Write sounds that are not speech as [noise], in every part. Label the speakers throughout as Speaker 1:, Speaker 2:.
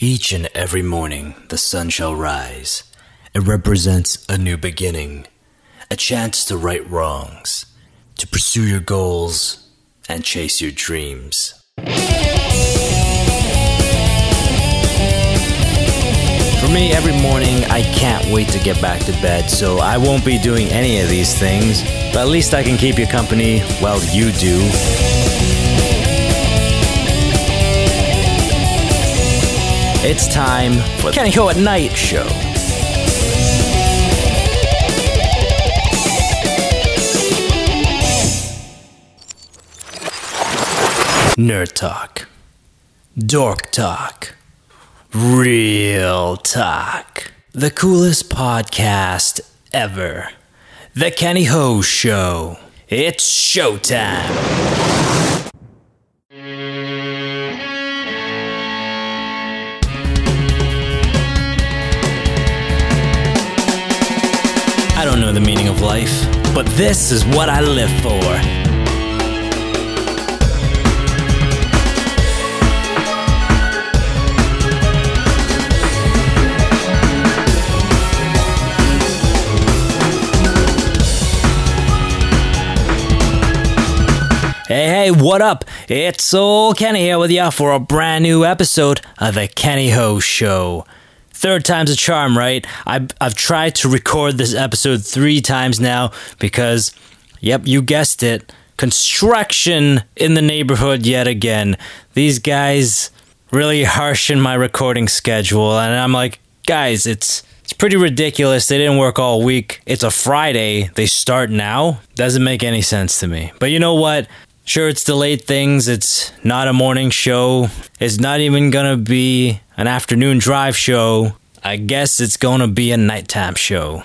Speaker 1: Each and every morning the sun shall rise. It represents a new beginning, a chance to right wrongs, to pursue your goals, and chase your dreams. For me, every morning I can't wait to get back to bed, so I won't be doing any of these things, but at least I can keep you company while you do. It's time for the Kenny Ho at Night show. Nerd Talk. Dork Talk. Real Talk. The coolest podcast ever. The Kenny Ho Show. It's showtime. Life, but this is what I live for. Hey, hey, what up? It's old Kenny here with you for a brand new episode of The Kenny Ho Show. Third time's a charm, right? I've, I've tried to record this episode three times now because, yep, you guessed it, construction in the neighborhood yet again. These guys really harsh in my recording schedule, and I'm like, guys, it's it's pretty ridiculous. They didn't work all week. It's a Friday. They start now. Doesn't make any sense to me. But you know what? Sure, it's delayed things. It's not a morning show. It's not even gonna be an afternoon drive show. I guess it's gonna be a nighttime show.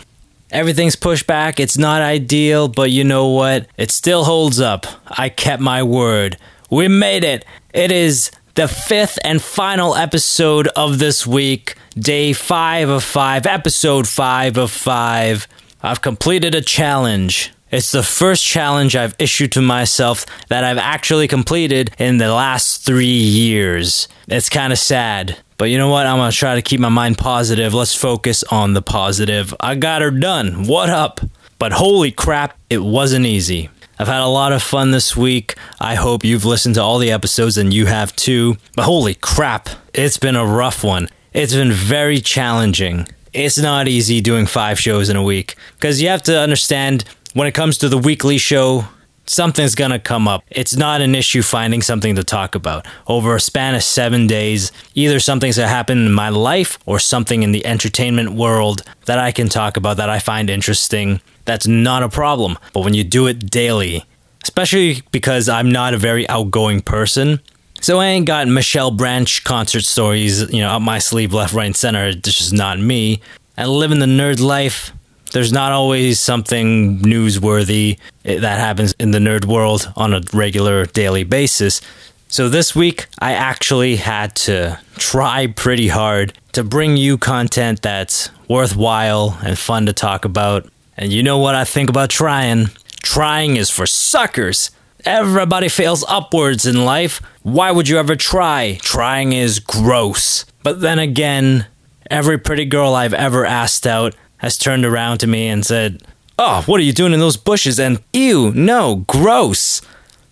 Speaker 1: Everything's pushed back. It's not ideal, but you know what? It still holds up. I kept my word. We made it. It is the fifth and final episode of this week. Day five of five, episode five of five. I've completed a challenge. It's the first challenge I've issued to myself that I've actually completed in the last three years. It's kind of sad. But you know what? I'm going to try to keep my mind positive. Let's focus on the positive. I got her done. What up? But holy crap, it wasn't easy. I've had a lot of fun this week. I hope you've listened to all the episodes and you have too. But holy crap, it's been a rough one. It's been very challenging. It's not easy doing five shows in a week because you have to understand when it comes to the weekly show, something's gonna come up. It's not an issue finding something to talk about. Over a span of seven days, either something's gonna happen in my life or something in the entertainment world that I can talk about that I find interesting. That's not a problem. But when you do it daily, especially because I'm not a very outgoing person, so I ain't got Michelle Branch concert stories, you know, up my sleeve, left, right, and center. It's just not me. And living the nerd life, there's not always something newsworthy that happens in the nerd world on a regular daily basis. So this week, I actually had to try pretty hard to bring you content that's worthwhile and fun to talk about. And you know what I think about trying? Trying is for suckers. Everybody fails upwards in life. Why would you ever try? Trying is gross. But then again, every pretty girl I've ever asked out has turned around to me and said, Oh, what are you doing in those bushes? And ew, no, gross.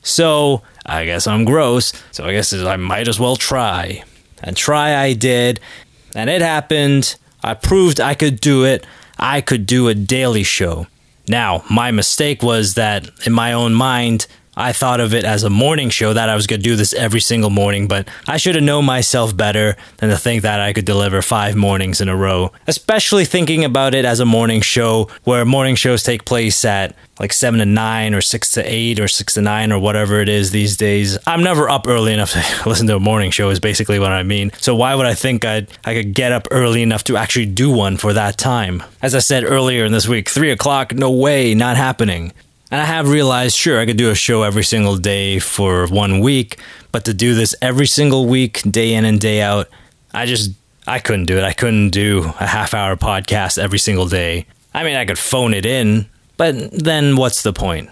Speaker 1: So I guess I'm gross. So I guess I might as well try. And try I did. And it happened. I proved I could do it. I could do a daily show. Now, my mistake was that in my own mind, I thought of it as a morning show that I was going to do this every single morning, but I should have known myself better than to think that I could deliver five mornings in a row. Especially thinking about it as a morning show where morning shows take place at like 7 to 9 or 6 to 8 or 6 to 9 or whatever it is these days. I'm never up early enough [laughs] to listen to a morning show is basically what I mean. So why would I think I'd, I could get up early enough to actually do one for that time? As I said earlier in this week, 3 o'clock, no way, not happening. And I have realized, sure, I could do a show every single day for one week, but to do this every single week, day in and day out, I just, I couldn't do it. I couldn't do a half hour podcast every single day. I mean, I could phone it in, but then what's the point?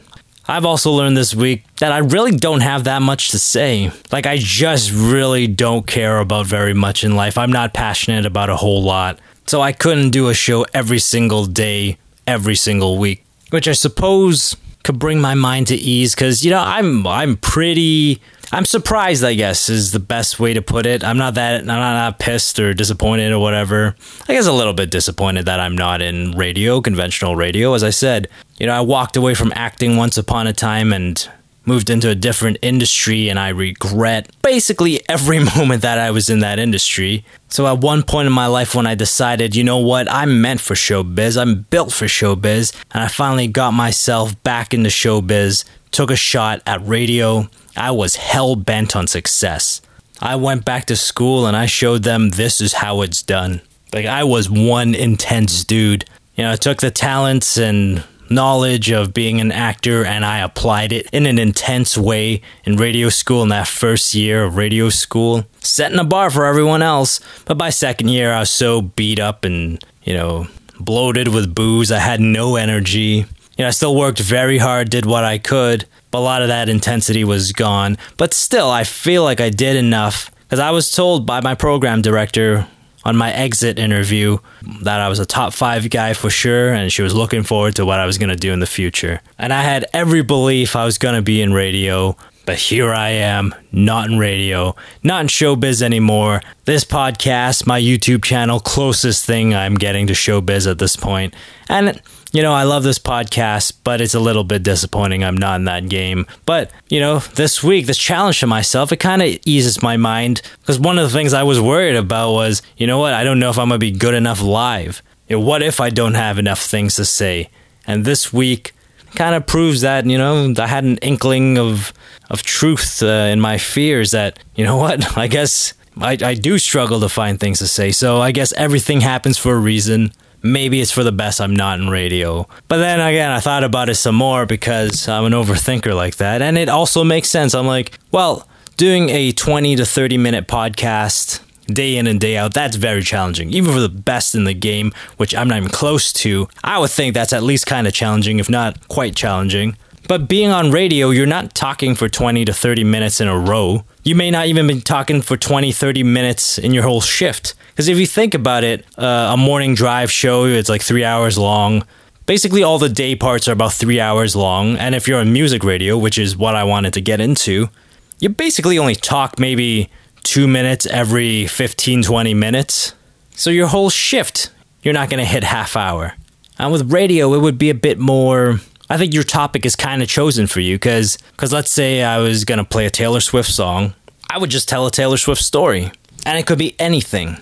Speaker 1: I've also learned this week that I really don't have that much to say. Like, I just really don't care about very much in life. I'm not passionate about a whole lot. So I couldn't do a show every single day, every single week, which I suppose could bring my mind to ease because, you know, I'm, I'm pretty I'm surprised, I guess, is the best way to put it. I'm not that I'm not, not pissed or disappointed or whatever. I guess a little bit disappointed that I'm not in radio, conventional radio. As I said, you know, I walked away from acting once upon a time and moved into a different industry and I regret basically every [laughs] moment that I was in that industry. So at one point in my life when I decided, you know what, I'm meant for showbiz, I'm built for showbiz, and I finally got myself back into showbiz, took a shot at radio, I was hell bent on success. I went back to school and I showed them this is how it's done. Like, I was one intense dude. You know, I took the talents and knowledge of being an actor and I applied it in an intense way in radio school in that first year of radio school, setting a bar for everyone else. But by second year, I was so beat up and, you know, bloated with booze. I had no energy. You know, I still worked very hard, did what I could, but a lot of that intensity was gone. But still, I feel like I did enough because I was told by my program director on my exit interview that I was a top five guy for sure, and she was looking forward to what I was going to do in the future. And I had every belief I was going to be in radio, but here I am, not in radio, not in showbiz anymore. This podcast, my YouTube channel, closest thing I'm getting to showbiz at this point. And you know, I love this podcast, but it's a little bit disappointing I'm not in that game. But, you know, this week, this challenge to myself, it kind of eases my mind because one of the things I was worried about was, you know what, I don't know if I'm going to be good enough live. You know, what if I don't have enough things to say? And this week kind of proves that, you know, I had an inkling of, of truth uh, in my fears that, you know [laughs] what, I guess I, I do struggle to find things to say. So I guess everything happens for a reason maybe it's for the best I'm not in radio. But then again, I thought about it some more because I'm an overthinker like that. And it also makes sense. I'm like, well, doing a 20 to 30 minute podcast day in and day out, that's very challenging. Even for the best in the game, which I'm not even close to, I would think that's at least kind of challenging, if not quite challenging. But being on radio, you're not talking for 20 to 30 minutes in a row. You may not even be talking for 20, 30 minutes in your whole shift. Because if you think about it, uh, a morning drive show, it's like three hours long. Basically, all the day parts are about three hours long. And if you're on music radio, which is what I wanted to get into, you basically only talk maybe two minutes every 15, 20 minutes. So your whole shift, you're not going to hit half hour. And with radio, it would be a bit more. I think your topic is kind of chosen for you because, because let's say I was to play a Taylor Swift song, I would just tell a Taylor Swift story. And it could be anything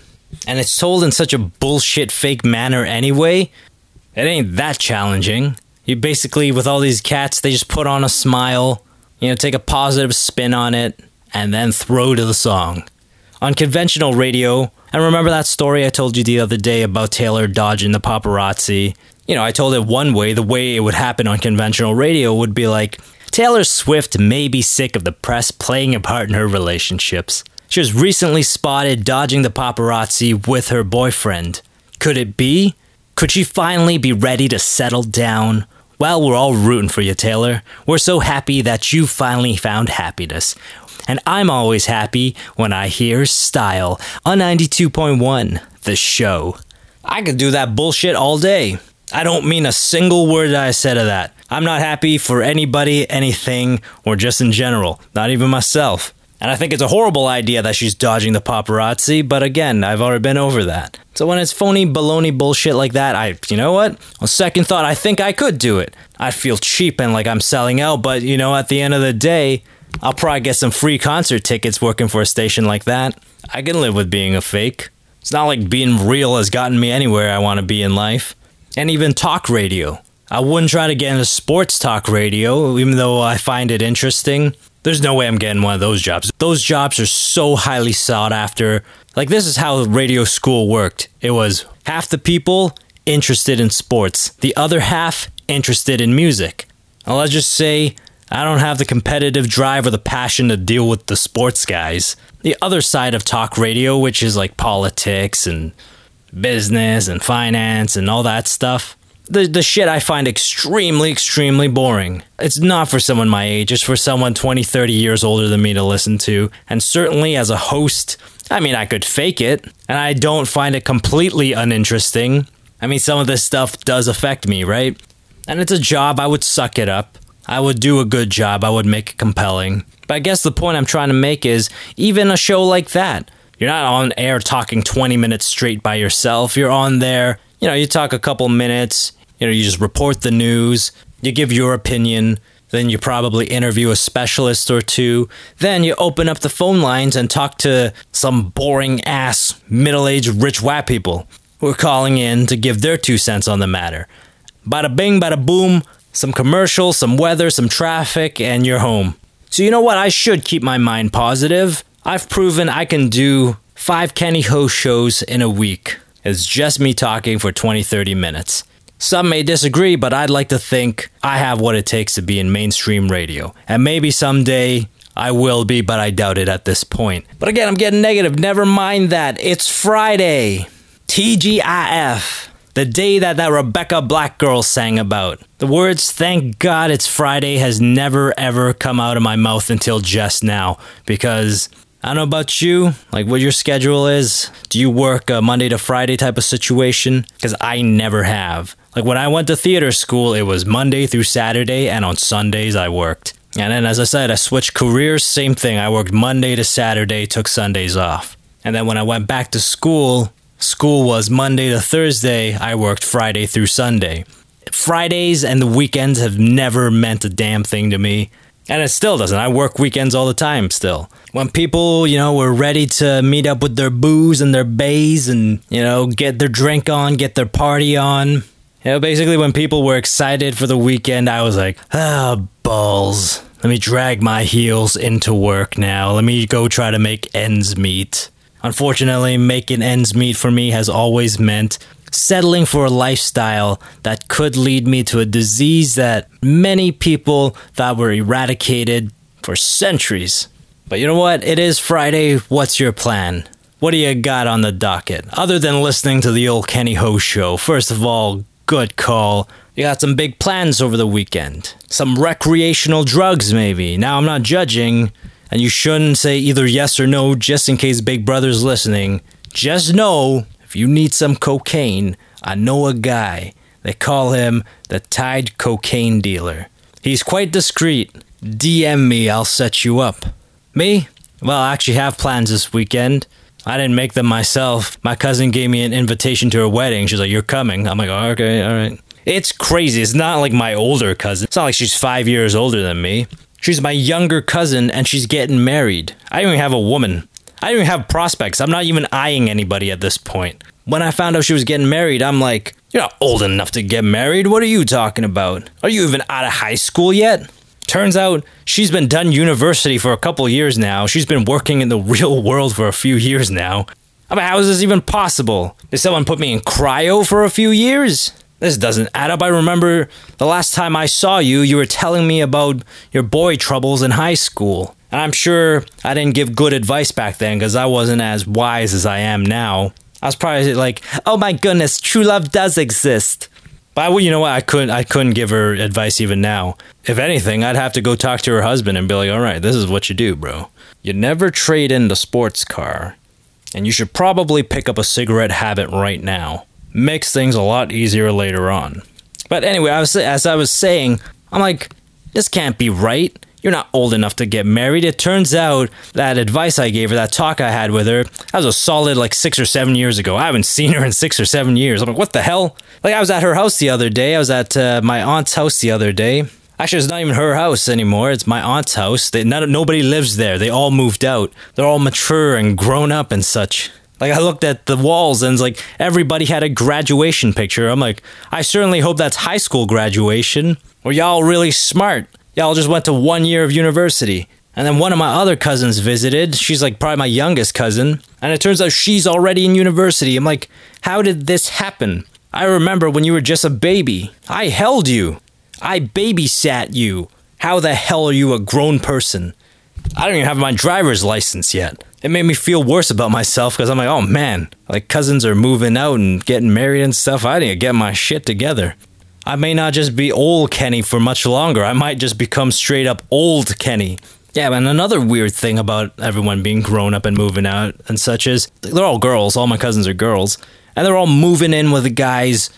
Speaker 1: and it's told in such a bullshit fake manner anyway, it ain't that challenging. You basically, with all these cats, they just put on a smile, you know, take a positive spin on it, and then throw to the song. On conventional radio, and remember that story I told you the other day about Taylor dodging the paparazzi? You know, I told it one way, the way it would happen on conventional radio would be like Taylor Swift may be sick of the press playing a part in her relationships. She was recently spotted dodging the paparazzi with her boyfriend. Could it be? Could she finally be ready to settle down? Well, we're all rooting for you, Taylor. We're so happy that you finally found happiness. And I'm always happy when I hear style on 92.1, the show. I could do that bullshit all day. I don't mean a single word that I said of that. I'm not happy for anybody, anything, or just in general, not even myself. And I think it's a horrible idea that she's dodging the paparazzi, but again, I've already been over that. So when it's phony baloney bullshit like that, I, you know what? On second thought, I think I could do it. I'd feel cheap and like I'm selling out, but you know, at the end of the day, I'll probably get some free concert tickets working for a station like that. I can live with being a fake. It's not like being real has gotten me anywhere I want to be in life. And even talk radio. I wouldn't try to get into sports talk radio, even though I find it interesting. There's no way I'm getting one of those jobs. Those jobs are so highly sought after. Like, this is how radio school worked it was half the people interested in sports, the other half interested in music. Well, let's just say I don't have the competitive drive or the passion to deal with the sports guys. The other side of talk radio, which is like politics and business and finance and all that stuff, the, the shit I find extremely, extremely boring. It's not for someone my age, it's for someone 20, 30 years older than me to listen to. And certainly as a host, I mean, I could fake it, and I don't find it completely uninteresting. I mean, some of this stuff does affect me, right? And it's a job, I would suck it up. I would do a good job, I would make it compelling. But I guess the point I'm trying to make is even a show like that, you're not on air talking 20 minutes straight by yourself. You're on there, you know, you talk a couple minutes, you know, you just report the news, you give your opinion, then you probably interview a specialist or two. Then you open up the phone lines and talk to some boring ass middle aged rich white people who are calling in to give their two cents on the matter. Bada bing, bada boom, some commercials, some weather, some traffic, and you're home. So, you know what? I should keep my mind positive. I've proven I can do five Kenny Ho shows in a week. It's just me talking for 20, 30 minutes. Some may disagree, but I'd like to think I have what it takes to be in mainstream radio. And maybe someday I will be, but I doubt it at this point. But again, I'm getting negative. Never mind that. It's Friday. TGIF. The day that that Rebecca Black girl sang about. The words, thank God it's Friday, has never ever come out of my mouth until just now. Because I don't know about you, like what your schedule is. Do you work a Monday to Friday type of situation? Because I never have. Like when I went to theater school, it was Monday through Saturday, and on Sundays I worked. And then, as I said, I switched careers, same thing. I worked Monday to Saturday, took Sundays off. And then when I went back to school, School was Monday to Thursday, I worked Friday through Sunday. Fridays and the weekends have never meant a damn thing to me. And it still doesn't. I work weekends all the time still. When people, you know, were ready to meet up with their booze and their bays and, you know, get their drink on, get their party on. You know, basically when people were excited for the weekend, I was like, ah, oh, balls. Let me drag my heels into work now. Let me go try to make ends meet. Unfortunately, making ends meet for me has always meant settling for a lifestyle that could lead me to a disease that many people thought were eradicated for centuries. But you know what? It is Friday. What's your plan? What do you got on the docket? Other than listening to the old Kenny Ho show, first of all, good call. You got some big plans over the weekend. Some recreational drugs, maybe. Now, I'm not judging. And you shouldn't say either yes or no just in case Big Brother's listening. Just know if you need some cocaine, I know a guy. They call him the Tide Cocaine Dealer. He's quite discreet. DM me, I'll set you up. Me? Well, I actually have plans this weekend. I didn't make them myself. My cousin gave me an invitation to her wedding. She's like, You're coming. I'm like, oh, Okay, all right. It's crazy. It's not like my older cousin. It's not like she's five years older than me. She's my younger cousin and she's getting married. I don't even have a woman. I don't even have prospects. I'm not even eyeing anybody at this point. When I found out she was getting married, I'm like, You're not old enough to get married. What are you talking about? Are you even out of high school yet? Turns out she's been done university for a couple years now. She's been working in the real world for a few years now. I mean, how is this even possible? Did someone put me in cryo for a few years? This doesn't add up. I remember the last time I saw you, you were telling me about your boy troubles in high school. And I'm sure I didn't give good advice back then because I wasn't as wise as I am now. I was probably like, "Oh my goodness, true love does exist." But I, you know what? I couldn't. I couldn't give her advice even now. If anything, I'd have to go talk to her husband and be like, "All right, this is what you do, bro. You never trade in the sports car, and you should probably pick up a cigarette habit right now." makes things a lot easier later on. But anyway, I was, as I was saying, I'm like, this can't be right. You're not old enough to get married. It turns out that advice I gave her, that talk I had with her, that was a solid like six or seven years ago. I haven't seen her in six or seven years. I'm like, what the hell? Like, I was at her house the other day. I was at uh, my aunt's house the other day. Actually, it's not even her house anymore. It's my aunt's house. They, not, nobody lives there. They all moved out. They're all mature and grown up and such. Like I looked at the walls and it's like everybody had a graduation picture. I'm like, I certainly hope that's high school graduation. Or y'all really smart. Y'all just went to one year of university. And then one of my other cousins visited. She's like probably my youngest cousin. And it turns out she's already in university. I'm like, how did this happen? I remember when you were just a baby. I held you. I babysat you. How the hell are you a grown person? I don't even have my driver's license yet it made me feel worse about myself because I'm like, oh man, like cousins are moving out and getting married and stuff. I didn't get my shit together. I may not just be old Kenny for much longer. I might just become straight up old Kenny. Yeah, and another weird thing about everyone being grown up and moving out and such is they're all girls. All my cousins are girls, and they're all moving in with the guys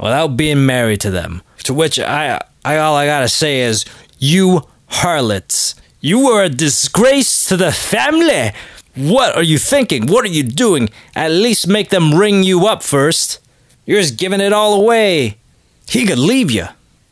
Speaker 1: without being married to them. To which I, I all I gotta say is, you harlots, you are a disgrace to the family. What are you thinking? What are you doing? At least make them ring you up first. You're just giving it all away. He could leave you.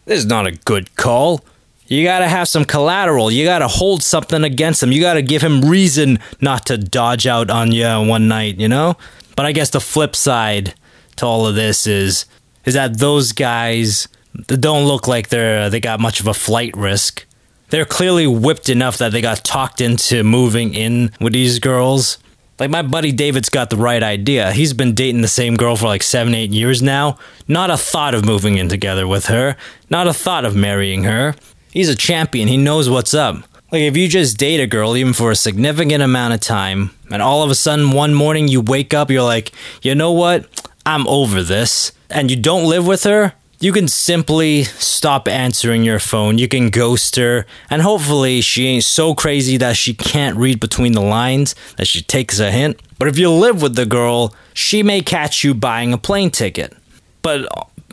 Speaker 1: This is not a good call. You gotta have some collateral. You gotta hold something against him. You gotta give him reason not to dodge out on you one night, you know? But I guess the flip side to all of this is is that those guys don't look like they're they got much of a flight risk. They're clearly whipped enough that they got talked into moving in with these girls. Like my buddy David's got the right idea. He's been dating the same girl for like seven, eight years now. Not a thought of moving in together with her. Not a thought of marrying her. He's a champion. He knows what's up. Like if you just date a girl even for a significant amount of time, and all of a sudden one morning you wake up, you're like, you know what? I'm over this. And you don't live with her, you can simply stop answering your phone. You can ghost her, and hopefully, she ain't so crazy that she can't read between the lines, that she takes a hint. But if you live with the girl, she may catch you buying a plane ticket. But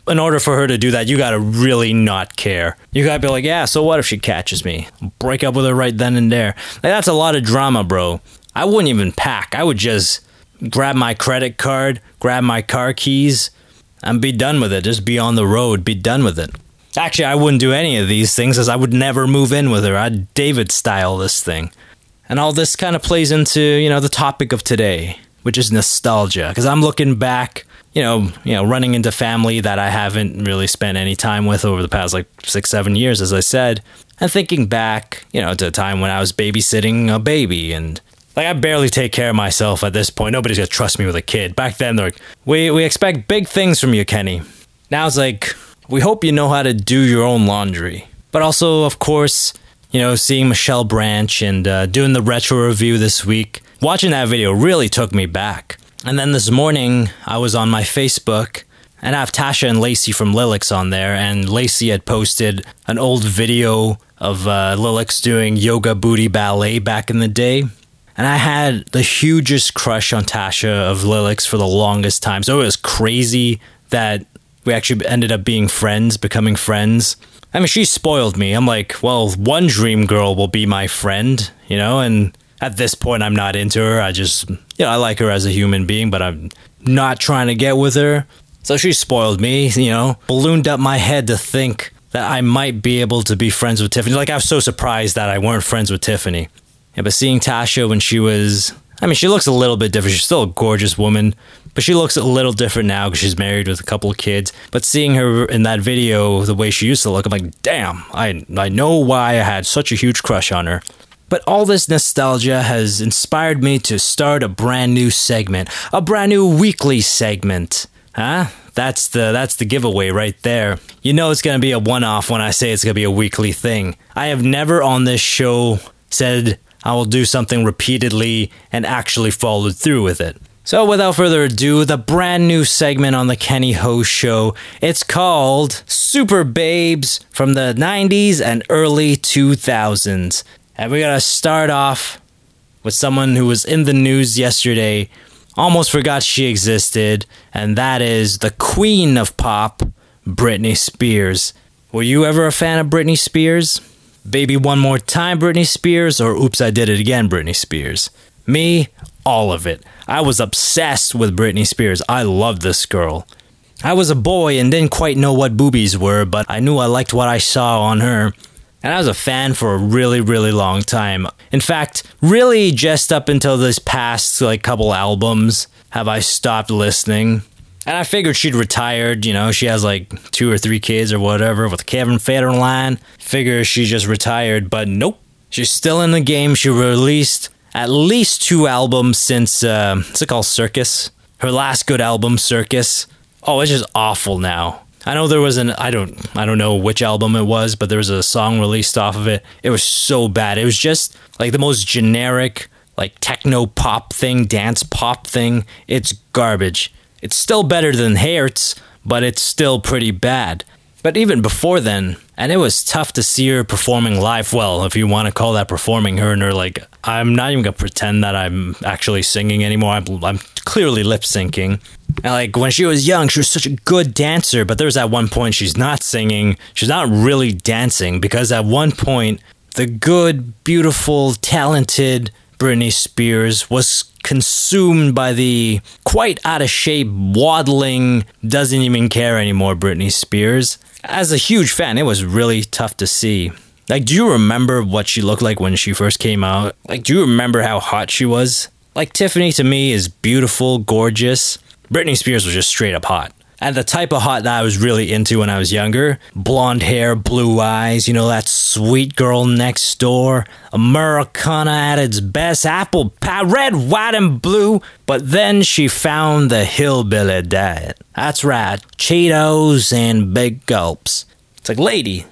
Speaker 1: in order for her to do that, you gotta really not care. You gotta be like, yeah, so what if she catches me? Break up with her right then and there. Like, that's a lot of drama, bro. I wouldn't even pack. I would just grab my credit card, grab my car keys, and be done with it. Just be on the road, be done with it. Actually, I wouldn't do any of these things as I would never move in with her. I'd David style this thing. And all this kind of plays into, you know, the topic of today, which is nostalgia. Because I'm looking back, you know, you know, running into family that I haven't really spent any time with over the past like six, seven years, as I said, and thinking back, you know, to a time when I was babysitting a baby and like I barely take care of myself at this point. Nobody's gonna trust me with a kid. Back then, they're like, "We we expect big things from you, Kenny." Now it's like, we hope you know how to do your own laundry. But also, of course, you know, seeing Michelle Branch and uh, doing the retro review this week, watching that video really took me back. And then this morning, I was on my Facebook and I have Tasha and Lacey from Lillix on there, and Lacey had posted an old video of uh, Lillix doing yoga booty ballet back in the day. And I had the hugest crush on Tasha of Lillix for the longest time. So it was crazy that we actually ended up being friends, becoming friends. I mean, she spoiled me. I'm like, well, one dream girl will be my friend, you know, and at this point, I'm not into her. I just, you know, I like her as a human being, but I'm not trying to get with her. So she spoiled me, you know, ballooned up my head to think that I might be able to be friends with Tiffany. Like, I was so surprised that I weren't friends with Tiffany. Yeah, but seeing Tasha when she was, I mean, she looks a little bit different. She's still a gorgeous woman, but she looks a little different now because she's married with a couple of kids. But seeing her in that video, the way she used to look, I'm like, damn, I, I know why I had such a huge crush on her. But all this nostalgia has inspired me to start a brand new segment, a brand new weekly segment. Huh? That's the that's the giveaway right there. You know it's going to be a one-off when I say it's going to be a weekly thing. I have never on this show said I will do something repeatedly and actually followed through with it. So, without further ado, the brand new segment on the Kenny Ho Show. It's called Super Babes from the 90s and early 2000s. And we gotta start off with someone who was in the news yesterday, almost forgot she existed, and that is the queen of pop, Britney Spears. Were you ever a fan of Britney Spears? Baby One More Time Britney Spears or Oops I Did It Again Britney Spears? Me, all of it. I was obsessed with Britney Spears. I loved this girl. I was a boy and didn't quite know what boobies were, but I knew I liked what I saw on her. And I was a fan for a really, really long time. In fact, really just up until this past like couple albums have I stopped listening. And I figured she'd retired, you know, she has like two or three kids or whatever with Kevin Federline. Figure she just retired, but nope. She's still in the game. She released at least two albums since, uh, what's it called, Circus? Her last good album, Circus. Oh, it's just awful now. I know there was an I don't I don't know which album it was, but there was a song released off of it. It was so bad. It was just like the most generic like techno pop thing, dance pop thing. It's garbage. It's still better than Hertz, but it's still pretty bad. But even before then, and it was tough to see her performing live. Well, if you want to call that performing, her and her like, I'm not even gonna pretend that I'm actually singing anymore. I'm, I'm clearly lip syncing. And like when she was young, she was such a good dancer. But there's at one point she's not singing. She's not really dancing because at one point the good, beautiful, talented Britney Spears was consumed by the quite out of shape, waddling, doesn't even care anymore Britney Spears. As a huge fan, it was really tough to see. Like, do you remember what she looked like when she first came out? Like, do you remember how hot she was? Like, Tiffany to me is beautiful, gorgeous. Britney Spears was just straight up hot and the type of hot that I was really into when I was younger. Blonde hair, blue eyes, you know, that sweet girl next door. Americana at its best, apple pie, red, white, and blue. But then she found the hillbilly diet. That's right, Cheetos and big gulps. It's like, lady,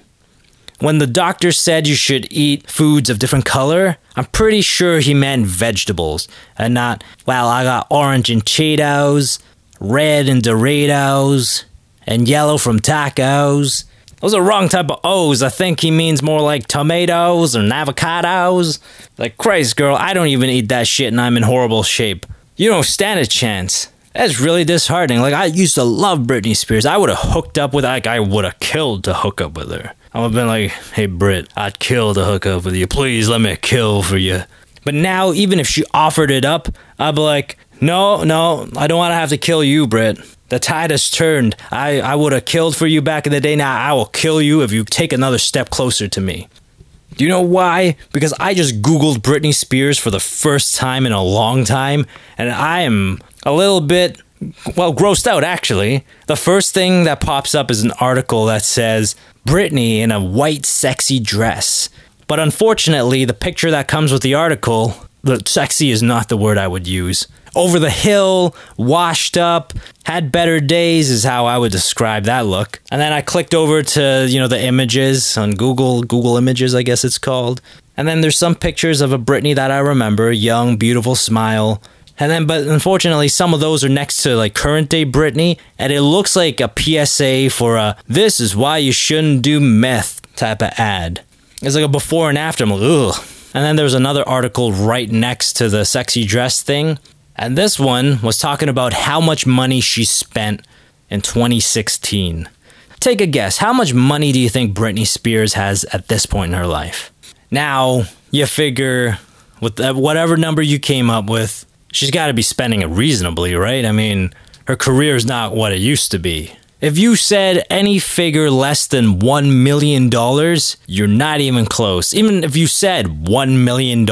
Speaker 1: when the doctor said you should eat foods of different color, I'm pretty sure he meant vegetables and not, well, I got orange and Cheetos red and Doritos, and yellow from tacos. Those are wrong type of O's. I think he means more like tomatoes and avocados. Like, Christ, girl, I don't even eat that shit and I'm in horrible shape. You don't stand a chance. That's really disheartening. Like, I used to love Britney Spears. I would have hooked up with like I would have killed to hook up with her. I would have been like, hey, Brit, I'd kill to hook up with you. Please let me kill for you. But now, even if she offered it up, I'd be like, no, no, I don't want to have to kill you, Britt. The tide has turned. I, I would have killed for you back in the day. Now I will kill you if you take another step closer to me. Do you know why? Because I just Googled Britney Spears for the first time in a long time, and I am a little bit, well, grossed out actually. The first thing that pops up is an article that says Britney in a white sexy dress. But unfortunately, the picture that comes with the article, the sexy is not the word I would use over the hill, washed up, had better days is how I would describe that look. And then I clicked over to, you know, the images on Google, Google Images, I guess it's called. And then there's some pictures of a Britney that I remember, young, beautiful smile. And then, but unfortunately, some of those are next to like current day Britney, and it looks like a PSA for a "This is why you shouldn't do meth" type of ad. It's like a before and after. I'm like, ugh. And then there's another article right next to the sexy dress thing, and this one was talking about how much money she spent in 2016. Take a guess. How much money do you think Britney Spears has at this point in her life? Now, you figure with whatever number you came up with, she's got to be spending it reasonably, right? I mean, her career is not what it used to be. If you said any figure less than $1 million, you're not even close. Even if you said $1 million,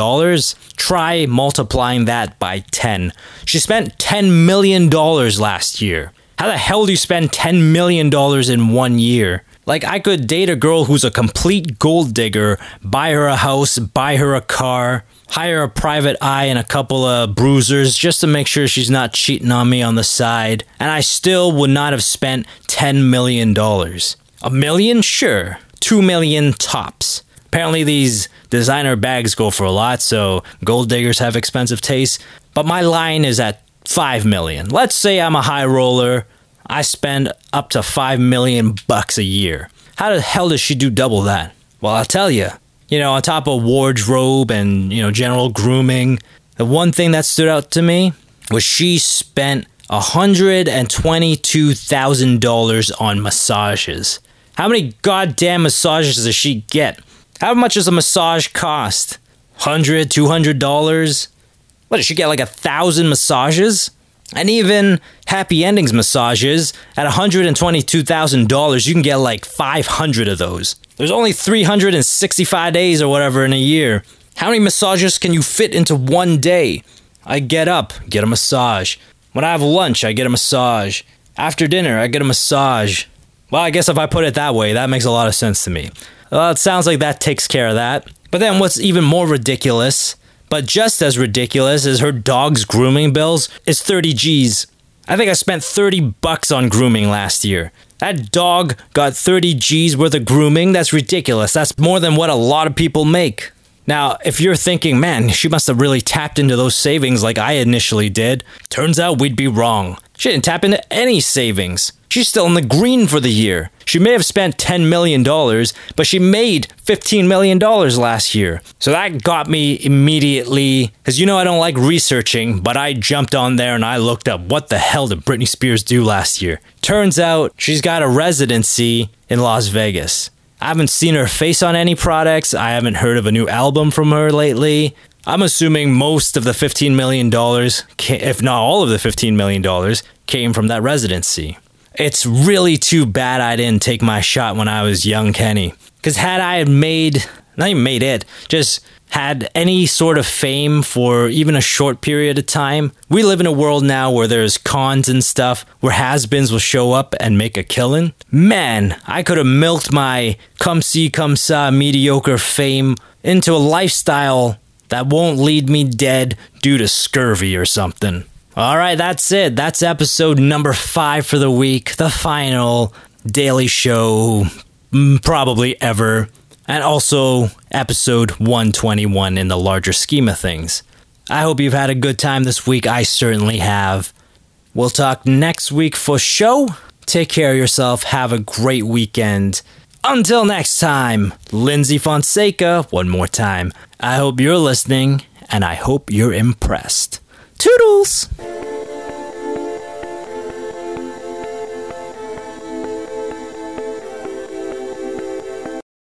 Speaker 1: try multiplying that by 10. She spent $10 million last year. How the hell do you spend $10 million in one year? Like, I could date a girl who's a complete gold digger, buy her a house, buy her a car, hire a private eye and a couple of bruisers just to make sure she's not cheating on me on the side, and I still would not have spent $10 million. A million? Sure. Two million tops. Apparently, these designer bags go for a lot, so gold diggers have expensive tastes. But my line is at 5 million. Let's say I'm a high roller. I spend up to 5 million bucks a year. How the hell does she do double that? Well, I'll tell you you know, on top of wardrobe and, you know, general grooming, the one thing that stood out to me was she spent $122,000 on massages. How many goddamn massages does she get? How much does a massage cost? $100, $200? What, does she get like a thousand massages? And even Happy Endings massages at $122,000, you can get like 500 of those. There's only 365 days or whatever in a year. How many massages can you fit into one day? I get up, get a massage. When I have lunch, I get a massage. After dinner, I get a massage. Well, I guess if I put it that way, that makes a lot of sense to me. Well, it sounds like that takes care of that. But then what's even more ridiculous, but just as ridiculous as her dog's grooming bills, is 30 G's. I think I spent 30 bucks on grooming last year. That dog got 30 G's worth of grooming. That's ridiculous. That's more than what a lot of people make. Now, if you're thinking, man, she must have really tapped into those savings like I initially did, turns out we'd be wrong. She didn't tap into any savings. She's still in the green for the year. She may have spent $10 million, but she made $15 million last year. So that got me immediately, because you know I don't like researching, but I jumped on there and I looked up what the hell did Britney Spears do last year. Turns out she's got a residency in Las Vegas. I haven't seen her face on any products. I haven't heard of a new album from her lately. I'm assuming most of the $15 million, if not all of the $15 million, came from that residency. It's really too bad I didn't take my shot when I was young Kenny. Because had I made, not even made it, just had any sort of fame for even a short period of time. We live in a world now where there's cons and stuff where has beens will show up and make a killing. Man, I could have milked my come see, come saw mediocre fame into a lifestyle that won't lead me dead due to scurvy or something. All right, that's it. That's episode number five for the week, the final daily show, mm, probably ever, and also episode 121 in the larger scheme of things. I hope you've had a good time this week. I certainly have. We'll talk next week for show. Take care of yourself. Have a great weekend. Until next time, Lindsay Fonseca, one more time. I hope you're listening and I hope you're impressed. Toodles!